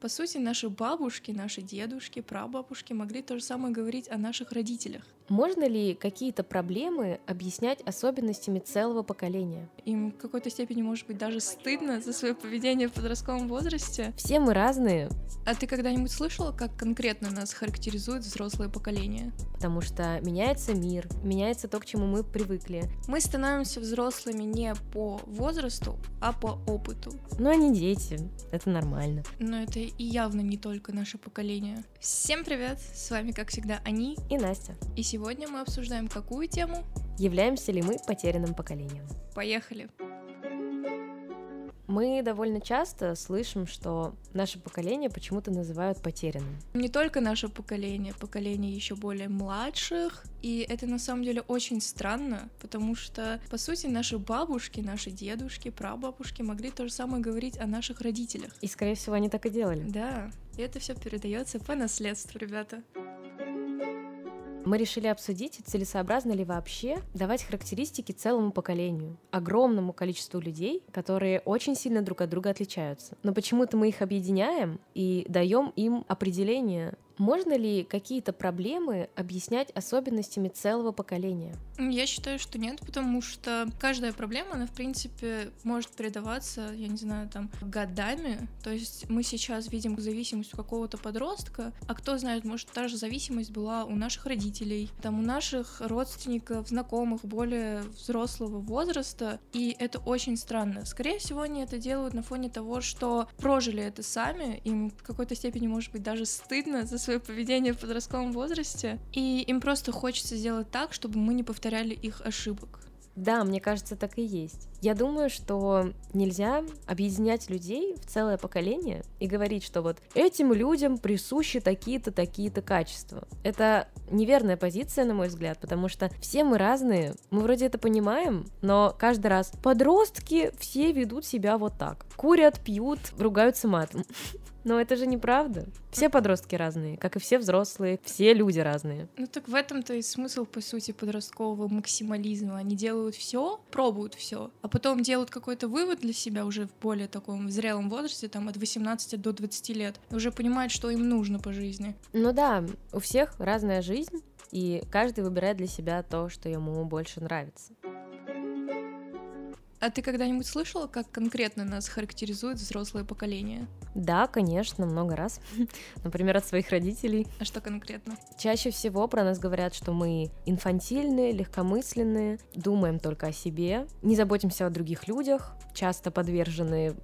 По сути, наши бабушки, наши дедушки, прабабушки могли то же самое говорить о наших родителях. Можно ли какие-то проблемы объяснять особенностями целого поколения? Им в какой-то степени, может быть, даже стыдно за свое поведение в подростковом возрасте. Все мы разные. А ты когда-нибудь слышала, как конкретно нас характеризует взрослое поколение? Потому что меняется мир, меняется то, к чему мы привыкли. Мы становимся взрослыми не по возрасту, а по опыту. Но они дети, это нормально. Но это и явно не только наше поколение. Всем привет, с вами, как всегда, Они и Настя. И сегодня мы обсуждаем какую тему? Являемся ли мы потерянным поколением? Поехали! Мы довольно часто слышим, что наше поколение почему-то называют потерянным. Не только наше поколение, поколение еще более младших, и это на самом деле очень странно, потому что, по сути, наши бабушки, наши дедушки, прабабушки могли то же самое говорить о наших родителях. И, скорее всего, они так и делали. Да, и это все передается по наследству, ребята мы решили обсудить, целесообразно ли вообще давать характеристики целому поколению, огромному количеству людей, которые очень сильно друг от друга отличаются. Но почему-то мы их объединяем и даем им определение можно ли какие-то проблемы объяснять особенностями целого поколения? Я считаю, что нет, потому что каждая проблема, она, в принципе, может передаваться, я не знаю, там, годами. То есть мы сейчас видим зависимость у какого-то подростка, а кто знает, может, та же зависимость была у наших родителей, там, у наших родственников, знакомых более взрослого возраста, и это очень странно. Скорее всего, они это делают на фоне того, что прожили это сами, им в какой-то степени, может быть, даже стыдно за свое поведение в подростковом возрасте, и им просто хочется сделать так, чтобы мы не повторяли их ошибок. Да, мне кажется, так и есть. Я думаю, что нельзя объединять людей в целое поколение и говорить, что вот этим людям присущи такие-то, такие-то качества. Это неверная позиция, на мой взгляд, потому что все мы разные, мы вроде это понимаем, но каждый раз подростки все ведут себя вот так. Курят, пьют, ругаются матом. Но это же неправда. Все подростки разные, как и все взрослые, все люди разные. Ну так в этом-то и смысл, по сути, подросткового максимализма. Они делают все, пробуют все, а потом делают какой-то вывод для себя уже в более таком зрелом возрасте, там от 18 до 20 лет, и уже понимают, что им нужно по жизни. Ну да, у всех разная жизнь, и каждый выбирает для себя то, что ему больше нравится. А ты когда-нибудь слышала, как конкретно нас характеризует взрослое поколение? Да, конечно, много раз. Например, от своих родителей. А что конкретно? Чаще всего про нас говорят, что мы инфантильные, легкомысленные, думаем только о себе, не заботимся о других людях, часто подвержены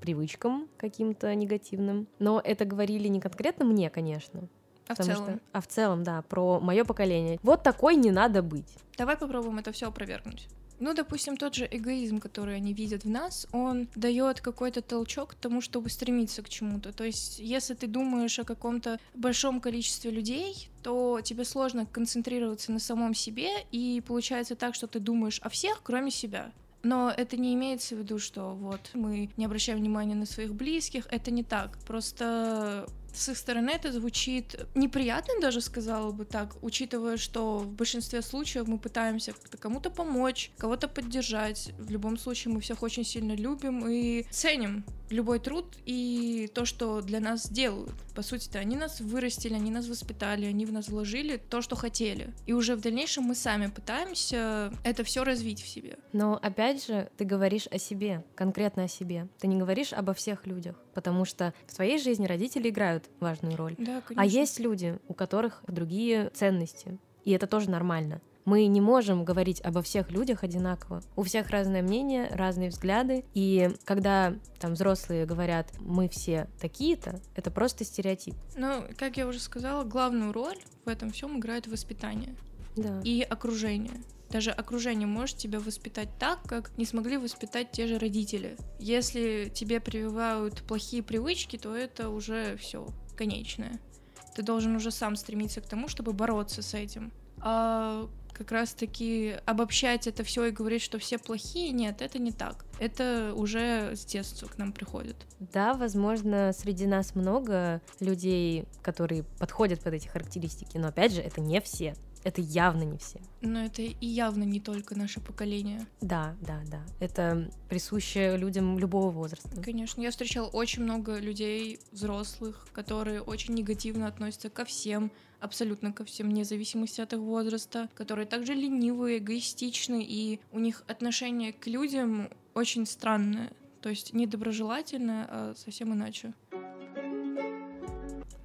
привычкам каким-то негативным. Но это говорили не конкретно мне, конечно, а в целом? Что, а в целом, да, про мое поколение. Вот такой не надо быть. Давай попробуем это все опровергнуть. Ну, допустим, тот же эгоизм, который они видят в нас, он дает какой-то толчок к тому, чтобы стремиться к чему-то. То есть, если ты думаешь о каком-то большом количестве людей, то тебе сложно концентрироваться на самом себе, и получается так, что ты думаешь о всех, кроме себя. Но это не имеется в виду, что вот мы не обращаем внимания на своих близких. Это не так. Просто с их стороны это звучит неприятно, даже сказала бы так, учитывая, что в большинстве случаев мы пытаемся как-то кому-то помочь, кого-то поддержать. В любом случае мы всех очень сильно любим и ценим любой труд и то, что для нас делают. По сути-то они нас вырастили, они нас воспитали, они в нас вложили то, что хотели. И уже в дальнейшем мы сами пытаемся это все развить в себе. Но опять же, ты говоришь о себе, конкретно о себе. Ты не говоришь обо всех людях, потому что в своей жизни родители играют важную роль. Да, а есть люди, у которых другие ценности. И это тоже нормально. Мы не можем говорить обо всех людях одинаково. У всех разное мнение, разные взгляды. И когда там взрослые говорят, мы все такие-то, это просто стереотип. Ну, как я уже сказала, главную роль в этом всем играет воспитание. Да. И окружение. Даже окружение может тебя воспитать так, как не смогли воспитать те же родители. Если тебе прививают плохие привычки, то это уже все конечное. Ты должен уже сам стремиться к тому, чтобы бороться с этим. А как раз-таки обобщать это все и говорить, что все плохие, нет, это не так. Это уже с детства к нам приходит. Да, возможно, среди нас много людей, которые подходят под эти характеристики, но опять же, это не все. Это явно не все. Но это и явно не только наше поколение. Да, да, да. Это присуще людям любого возраста. Конечно. Я встречала очень много людей, взрослых, которые очень негативно относятся ко всем, абсолютно ко всем, вне зависимости от их возраста, которые также ленивые, эгоистичны, и у них отношение к людям очень странное. То есть недоброжелательное, а совсем иначе.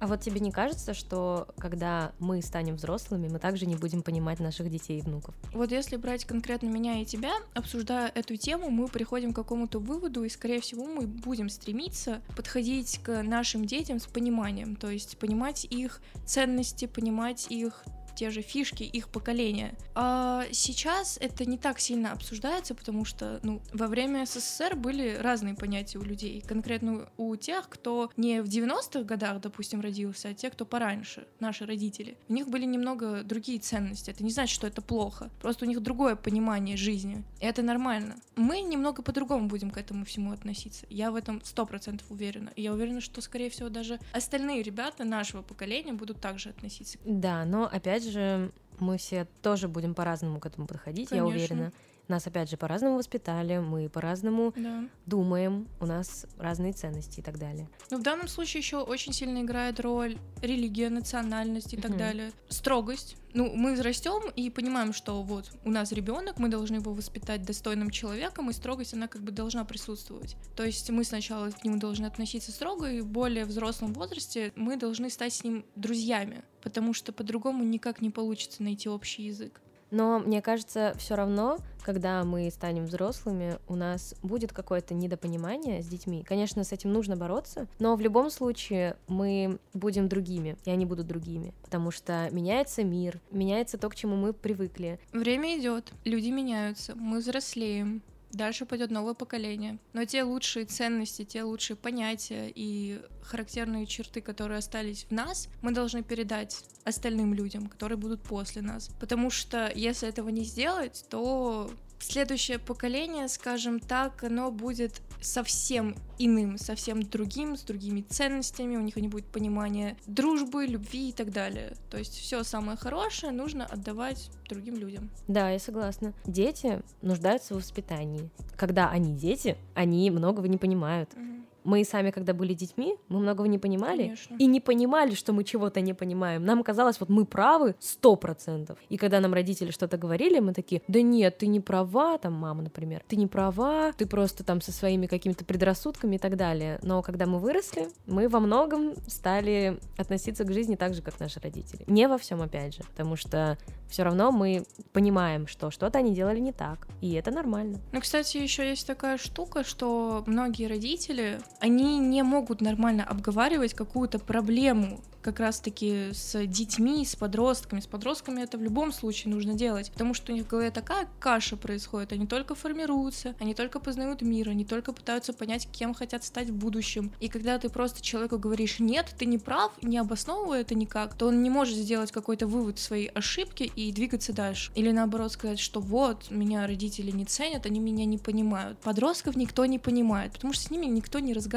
А вот тебе не кажется, что когда мы станем взрослыми, мы также не будем понимать наших детей и внуков? Вот если брать конкретно меня и тебя, обсуждая эту тему, мы приходим к какому-то выводу, и, скорее всего, мы будем стремиться подходить к нашим детям с пониманием, то есть понимать их ценности, понимать их те же фишки их поколения. А сейчас это не так сильно обсуждается, потому что ну, во время СССР были разные понятия у людей. Конкретно у тех, кто не в 90-х годах, допустим, родился, а те, кто пораньше, наши родители. У них были немного другие ценности. Это не значит, что это плохо. Просто у них другое понимание жизни. И это нормально. Мы немного по-другому будем к этому всему относиться. Я в этом сто процентов уверена. И я уверена, что, скорее всего, даже остальные ребята нашего поколения будут также относиться. Да, но опять же же мы все тоже будем по-разному к этому подходить, Конечно. я уверена. Нас, опять же, по-разному воспитали, мы по-разному да. думаем, у нас разные ценности и так далее. Но в данном случае еще очень сильно играет роль религия, национальность и так далее. Строгость. Ну, мы растем и понимаем, что вот у нас ребенок, мы должны его воспитать достойным человеком, и строгость, она как бы должна присутствовать. То есть мы сначала к нему должны относиться строго, и в более взрослом возрасте мы должны стать с ним друзьями, потому что по-другому никак не получится найти общий язык. Но мне кажется, все равно, когда мы станем взрослыми, у нас будет какое-то недопонимание с детьми. Конечно, с этим нужно бороться, но в любом случае мы будем другими, и они будут другими, потому что меняется мир, меняется то, к чему мы привыкли. Время идет, люди меняются, мы взрослеем, Дальше пойдет новое поколение. Но те лучшие ценности, те лучшие понятия и характерные черты, которые остались в нас, мы должны передать остальным людям, которые будут после нас. Потому что если этого не сделать, то следующее поколение, скажем так, оно будет совсем иным, совсем другим, с другими ценностями, у них не будет понимания дружбы, любви и так далее. То есть все самое хорошее нужно отдавать другим людям. Да, я согласна. Дети нуждаются в воспитании. Когда они дети, они многого не понимают. Угу мы сами, когда были детьми, мы многого не понимали Конечно. и не понимали, что мы чего-то не понимаем. Нам казалось, вот мы правы сто процентов. И когда нам родители что-то говорили, мы такие, да нет, ты не права, там мама, например, ты не права, ты просто там со своими какими-то предрассудками и так далее. Но когда мы выросли, мы во многом стали относиться к жизни так же, как наши родители. Не во всем, опять же, потому что все равно мы понимаем, что что-то они делали не так, и это нормально. Ну, кстати, еще есть такая штука, что многие родители, они не могут нормально обговаривать какую-то проблему как раз-таки с детьми, с подростками. С подростками это в любом случае нужно делать, потому что у них в голове такая каша происходит, они только формируются, они только познают мир, они только пытаются понять, кем хотят стать в будущем. И когда ты просто человеку говоришь «нет, ты не прав», не обосновывая это никак, то он не может сделать какой-то вывод своей ошибки и двигаться дальше. Или наоборот сказать, что вот, меня родители не ценят, они меня не понимают. Подростков никто не понимает, потому что с ними никто не разговаривает.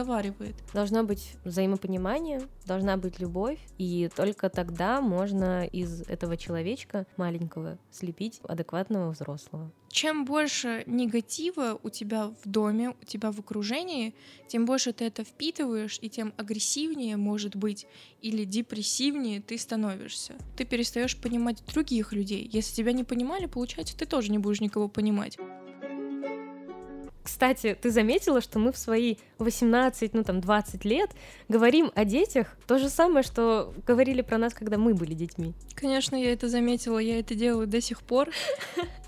Должно быть взаимопонимание, должна быть любовь, и только тогда можно из этого человечка маленького слепить адекватного взрослого. Чем больше негатива у тебя в доме, у тебя в окружении, тем больше ты это впитываешь, и тем агрессивнее, может быть, или депрессивнее ты становишься. Ты перестаешь понимать других людей. Если тебя не понимали, получается, ты тоже не будешь никого понимать. Кстати, ты заметила, что мы в свои 18, ну там 20 лет говорим о детях то же самое, что говорили про нас, когда мы были детьми. Конечно, я это заметила, я это делаю до сих пор.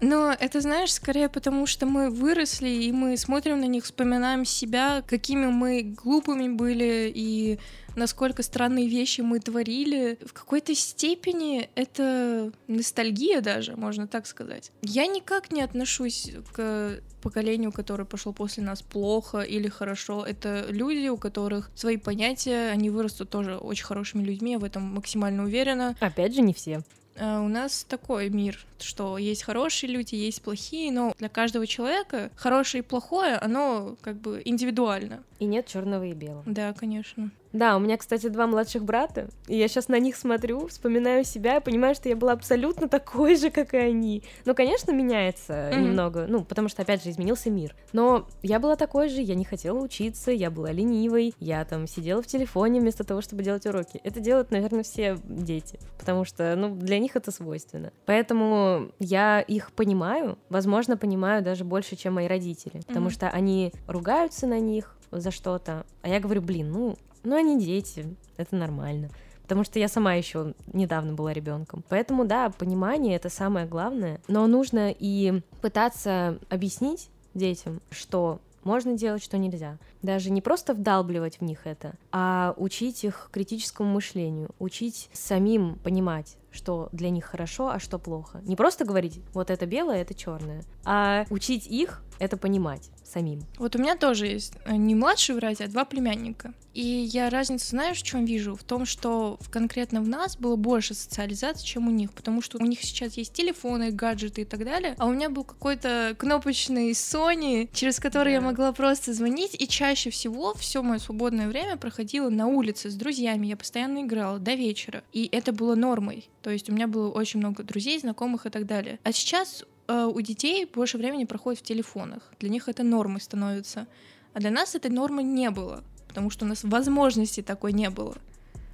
Но это, знаешь, скорее потому, что мы выросли, и мы смотрим на них, вспоминаем себя, какими мы глупыми были, и насколько странные вещи мы творили. В какой-то степени это ностальгия даже, можно так сказать. Я никак не отношусь к поколению, которое пошло после нас плохо или хорошо. Это люди, у которых свои понятия, они вырастут тоже очень хорошими людьми, я в этом максимально уверена. Опять же, не все. Uh, у нас такой мир, что есть хорошие люди, есть плохие, но для каждого человека хорошее и плохое, оно как бы индивидуально. И нет черного и белого. Да, конечно. Да, у меня, кстати, два младших брата, и я сейчас на них смотрю, вспоминаю себя и понимаю, что я была абсолютно такой же, как и они. Ну, конечно, меняется mm-hmm. немного, ну, потому что, опять же, изменился мир. Но я была такой же, я не хотела учиться, я была ленивой, я там сидела в телефоне вместо того, чтобы делать уроки. Это делают, наверное, все дети, потому что, ну, для них это свойственно. Поэтому я их понимаю, возможно, понимаю даже больше, чем мои родители, потому mm-hmm. что они ругаются на них за что-то, а я говорю, блин, ну, ну они дети, это нормально потому что я сама еще недавно была ребенком. Поэтому, да, понимание это самое главное, но нужно и пытаться объяснить детям, что можно делать, что нельзя. Даже не просто вдалбливать в них это, а учить их критическому мышлению, учить самим понимать, что для них хорошо, а что плохо. Не просто говорить, вот это белое, это черное, а учить их это понимать самим. Вот у меня тоже есть э, не младший братья, а два племянника. И я разницу, знаешь, в чем вижу? В том, что конкретно в нас было больше социализации, чем у них, потому что у них сейчас есть телефоны, гаджеты и так далее, а у меня был какой-то кнопочный Sony, через который да. я могла просто звонить, и чаще всего все мое свободное время проходило на улице с друзьями, я постоянно играла до вечера, и это было нормой, то есть у меня было очень много друзей, знакомых и так далее. А сейчас э, у детей больше времени проходит в телефонах, для них это нормой становится, а для нас этой нормы не было потому что у нас возможности такой не было.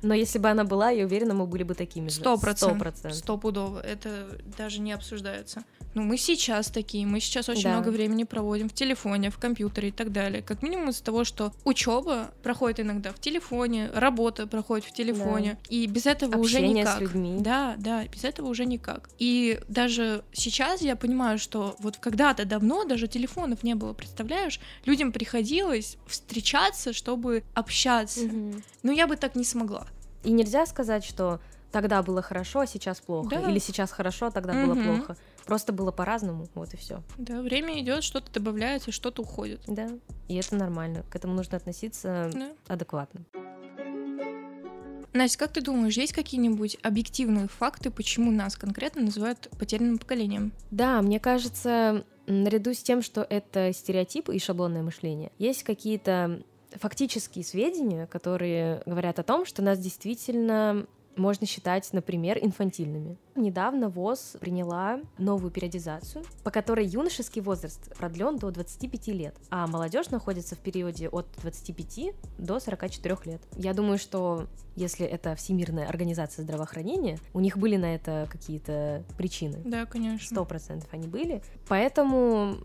Но если бы она была, я уверена, мы были бы такими же. Сто процентов. Стопудово. Это даже не обсуждается. Ну, мы сейчас такие, мы сейчас очень да. много времени проводим в телефоне, в компьютере и так далее. Как минимум из-за того, что учеба проходит иногда в телефоне, работа проходит в телефоне, да. и без этого Общение уже никак. С людьми. Да, да, без этого уже никак. И даже сейчас я понимаю, что вот когда-то давно даже телефонов не было, представляешь? Людям приходилось встречаться, чтобы общаться. Угу. Но я бы так не смогла. И нельзя сказать, что тогда было хорошо, а сейчас плохо. Да. Или сейчас хорошо, а тогда угу. было плохо. Просто было по-разному, вот и все. Да, время идет, что-то добавляется, что-то уходит. Да. И это нормально. К этому нужно относиться да. адекватно. Настя, как ты думаешь, есть какие-нибудь объективные факты, почему нас конкретно называют потерянным поколением? Да, мне кажется, наряду с тем, что это стереотипы и шаблонное мышление, есть какие-то фактические сведения, которые говорят о том, что нас действительно можно считать, например, инфантильными. Недавно ВОЗ приняла новую периодизацию, по которой юношеский возраст продлен до 25 лет, а молодежь находится в периоде от 25 до 44 лет. Я думаю, что если это Всемирная организация здравоохранения, у них были на это какие-то причины. Да, конечно. Сто процентов они были. Поэтому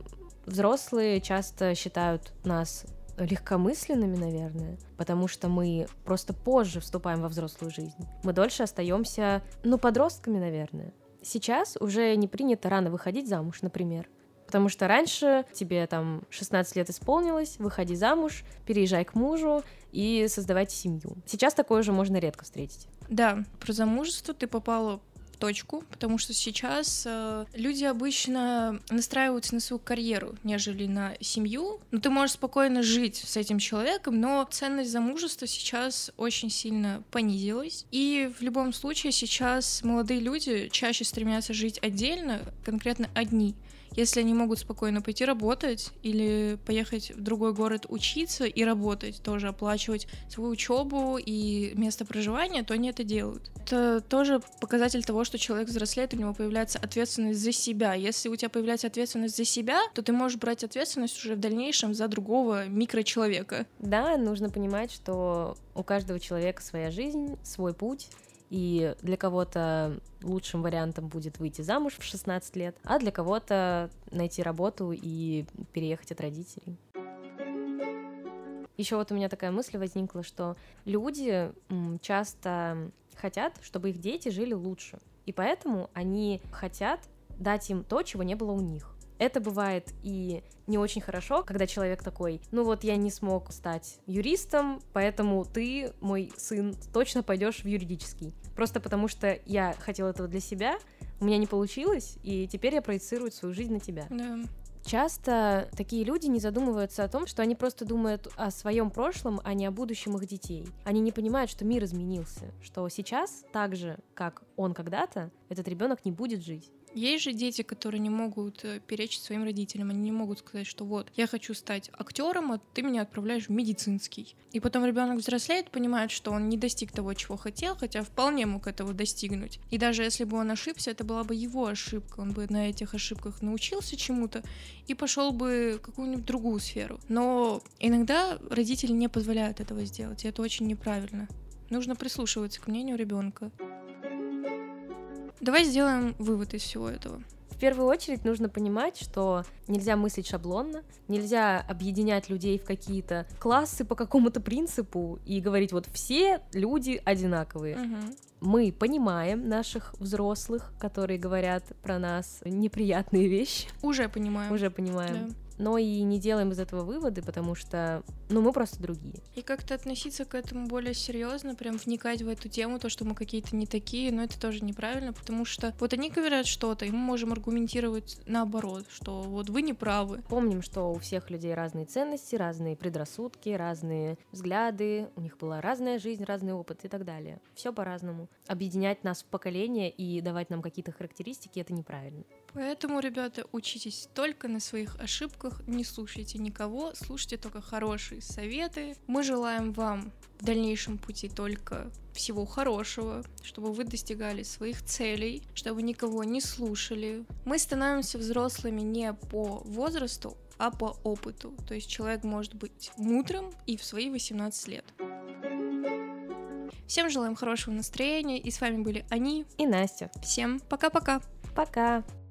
взрослые часто считают нас легкомысленными, наверное, потому что мы просто позже вступаем во взрослую жизнь. Мы дольше остаемся, ну, подростками, наверное. Сейчас уже не принято рано выходить замуж, например. Потому что раньше тебе там 16 лет исполнилось, выходи замуж, переезжай к мужу и создавайте семью. Сейчас такое уже можно редко встретить. Да, про замужество ты попала точку, потому что сейчас э, люди обычно настраиваются на свою карьеру, нежели на семью. Ну, ты можешь спокойно жить с этим человеком, но ценность замужества сейчас очень сильно понизилась. И в любом случае сейчас молодые люди чаще стремятся жить отдельно, конкретно одни если они могут спокойно пойти работать или поехать в другой город учиться и работать, тоже оплачивать свою учебу и место проживания, то они это делают. Это тоже показатель того, что человек взрослеет, у него появляется ответственность за себя. Если у тебя появляется ответственность за себя, то ты можешь брать ответственность уже в дальнейшем за другого микрочеловека. Да, нужно понимать, что у каждого человека своя жизнь, свой путь, и для кого-то лучшим вариантом будет выйти замуж в 16 лет, а для кого-то найти работу и переехать от родителей. Еще вот у меня такая мысль возникла, что люди часто хотят, чтобы их дети жили лучше. И поэтому они хотят дать им то, чего не было у них. Это бывает и не очень хорошо, когда человек такой, ну вот я не смог стать юристом, поэтому ты, мой сын, точно пойдешь в юридический. Просто потому что я хотел этого для себя, у меня не получилось, и теперь я проецирую свою жизнь на тебя. Да. Часто такие люди не задумываются о том, что они просто думают о своем прошлом, а не о будущем их детей. Они не понимают, что мир изменился, что сейчас, так же, как он когда-то, этот ребенок не будет жить. Есть же дети, которые не могут э, перечить своим родителям, они не могут сказать, что вот, я хочу стать актером, а ты меня отправляешь в медицинский. И потом ребенок взрослеет, понимает, что он не достиг того, чего хотел, хотя вполне мог этого достигнуть. И даже если бы он ошибся, это была бы его ошибка, он бы на этих ошибках научился чему-то и пошел бы в какую-нибудь другую сферу. Но иногда родители не позволяют этого сделать, и это очень неправильно. Нужно прислушиваться к мнению ребенка. Давай сделаем вывод из всего этого. В первую очередь нужно понимать, что нельзя мыслить шаблонно, нельзя объединять людей в какие-то классы по какому-то принципу и говорить, вот все люди одинаковые. Угу. Мы понимаем наших взрослых, которые говорят про нас неприятные вещи. Уже понимаем. Уже понимаем. Да но и не делаем из этого выводы, потому что, ну, мы просто другие. И как-то относиться к этому более серьезно, прям вникать в эту тему, то, что мы какие-то не такие, но это тоже неправильно, потому что вот они говорят что-то, и мы можем аргументировать наоборот, что вот вы не правы. Помним, что у всех людей разные ценности, разные предрассудки, разные взгляды, у них была разная жизнь, разный опыт и так далее. Все по-разному. Объединять нас в поколение и давать нам какие-то характеристики это неправильно. Поэтому, ребята, учитесь только на своих ошибках, не слушайте никого, слушайте только хорошие советы. Мы желаем вам в дальнейшем пути только всего хорошего, чтобы вы достигали своих целей, чтобы никого не слушали. Мы становимся взрослыми не по возрасту, а по опыту. То есть человек может быть мудрым и в свои 18 лет. Всем желаем хорошего настроения, и с вами были они и Настя. Всем пока-пока. Пока. -пока. пока.